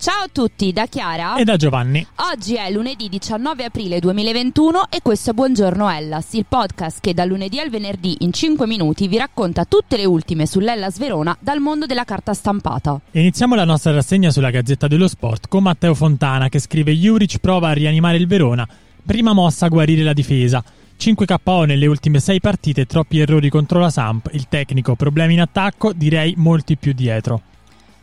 Ciao a tutti, da Chiara e da Giovanni. Oggi è lunedì 19 aprile 2021 e questo è Buongiorno Ellas, il podcast che dal lunedì al venerdì in 5 minuti vi racconta tutte le ultime sull'Ellas Verona dal mondo della carta stampata. Iniziamo la nostra rassegna sulla Gazzetta dello Sport con Matteo Fontana che scrive Juric prova a rianimare il Verona, prima mossa a guarire la difesa. 5 KO nelle ultime 6 partite, troppi errori contro la Samp, il tecnico, problemi in attacco, direi molti più dietro.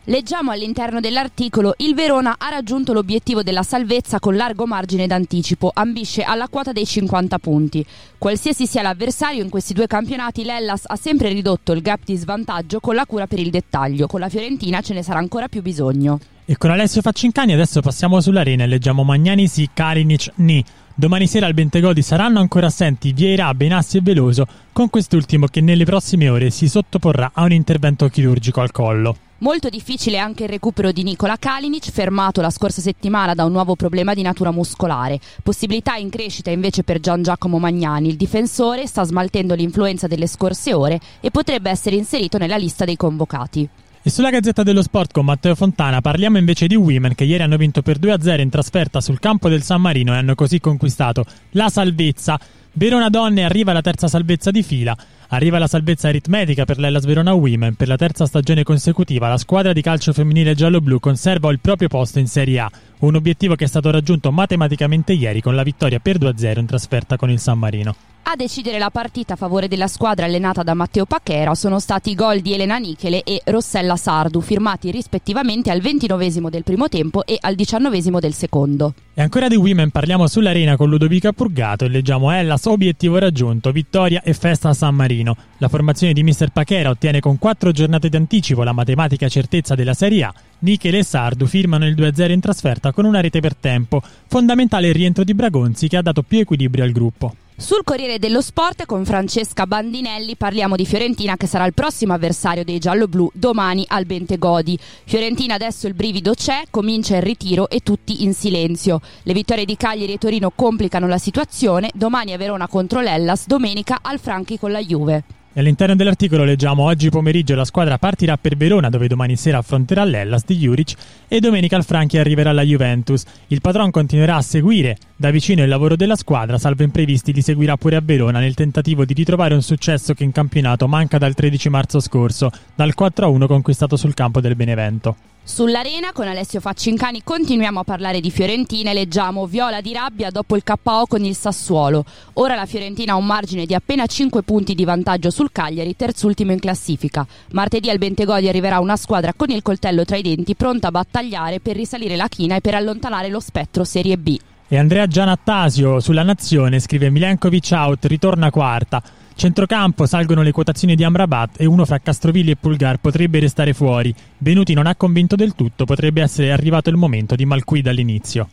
Leggiamo all'interno dell'articolo il Verona ha raggiunto l'obiettivo della salvezza con largo margine d'anticipo, ambisce alla quota dei 50 punti. Qualsiasi sia l'avversario in questi due campionati, l'Ellas ha sempre ridotto il gap di svantaggio con la cura per il dettaglio. Con la Fiorentina ce ne sarà ancora più bisogno. E con Alessio Faccincani adesso passiamo sull'arena e leggiamo Magnani sì, Kalinic ni. Domani sera al Bentegodi saranno ancora assenti Vieira, Benassi e Veloso, con quest'ultimo che nelle prossime ore si sottoporrà a un intervento chirurgico al collo. Molto difficile anche il recupero di Nicola Kalinic, fermato la scorsa settimana da un nuovo problema di natura muscolare. Possibilità in crescita invece per Gian Giacomo Magnani. Il difensore sta smaltendo l'influenza delle scorse ore e potrebbe essere inserito nella lista dei convocati. E sulla Gazzetta dello Sport con Matteo Fontana parliamo invece di Women che ieri hanno vinto per 2-0 in trasferta sul campo del San Marino e hanno così conquistato la salvezza. Verona Donne arriva alla terza salvezza di fila. Arriva la salvezza aritmetica per l'Ellas Verona Women. Per la terza stagione consecutiva la squadra di calcio femminile giallo-blu conserva il proprio posto in Serie A, un obiettivo che è stato raggiunto matematicamente ieri con la vittoria per 2-0 in trasferta con il San Marino. A decidere la partita a favore della squadra allenata da Matteo Pacchera sono stati i gol di Elena Nichele e Rossella Sardu, firmati rispettivamente al ventinovesimo del primo tempo e al diciannovesimo del secondo. E ancora di Women parliamo sull'arena con Ludovica Purgato e leggiamo Ellas obiettivo raggiunto, vittoria e festa a San Marino. La formazione di Mister Pachera ottiene con quattro giornate di anticipo la matematica certezza della Serie A. Nichele e Sardu firmano il 2-0 in trasferta con una rete per tempo. Fondamentale il rientro di Bragonzi che ha dato più equilibrio al gruppo. Sul Corriere dello Sport con Francesca Bandinelli parliamo di Fiorentina che sarà il prossimo avversario dei gialloblu domani al Bentegodi. Fiorentina adesso il brivido c'è, comincia il ritiro e tutti in silenzio. Le vittorie di Cagliari e Torino complicano la situazione, domani a Verona contro l'Ellas, domenica al Franchi con la Juve. All'interno dell'articolo leggiamo oggi pomeriggio la squadra partirà per Verona dove domani sera affronterà l'Ellas di Juric e domenica al Franchi arriverà la Juventus. Il patron continuerà a seguire da vicino il lavoro della squadra, salvo imprevisti li seguirà pure a Verona nel tentativo di ritrovare un successo che in campionato manca dal 13 marzo scorso, dal 4-1 conquistato sul campo del Benevento. Sull'arena con Alessio Faccincani continuiamo a parlare di Fiorentina e leggiamo Viola di rabbia dopo il KO con il Sassuolo. Ora la Fiorentina ha un margine di appena 5 punti di vantaggio sul Cagliari, terzultimo in classifica. Martedì al Bentegodi arriverà una squadra con il coltello tra i denti pronta a battagliare per risalire la china e per allontanare lo spettro Serie B. E Andrea Gianattasio sulla Nazione scrive Milenkovic out, ritorna quarta. Centrocampo salgono le quotazioni di Amrabat e uno fra Castrovilli e Pulgar potrebbe restare fuori. Benuti non ha convinto del tutto, potrebbe essere arrivato il momento di Malqui dall'inizio.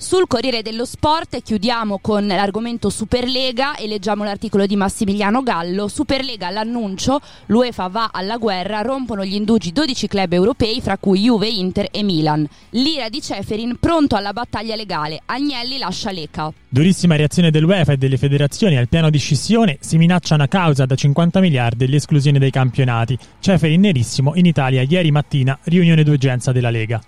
Sul Corriere dello Sport chiudiamo con l'argomento Superlega e leggiamo l'articolo di Massimiliano Gallo. Superlega all'annuncio, l'UEFA va alla guerra, rompono gli indugi 12 club europei fra cui Juve, Inter e Milan. L'ira di Ceferin pronto alla battaglia legale, Agnelli lascia l'ECA. Durissima reazione dell'UEFA e delle federazioni al piano di scissione, si minaccia una causa da 50 miliardi e l'esclusione dei campionati. Ceferin nerissimo in Italia ieri mattina, riunione d'urgenza della Lega.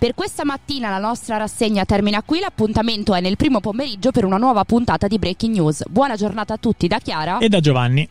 Per questa mattina la nostra rassegna termina qui, l'appuntamento è nel primo pomeriggio per una nuova puntata di Breaking News. Buona giornata a tutti da Chiara e da Giovanni.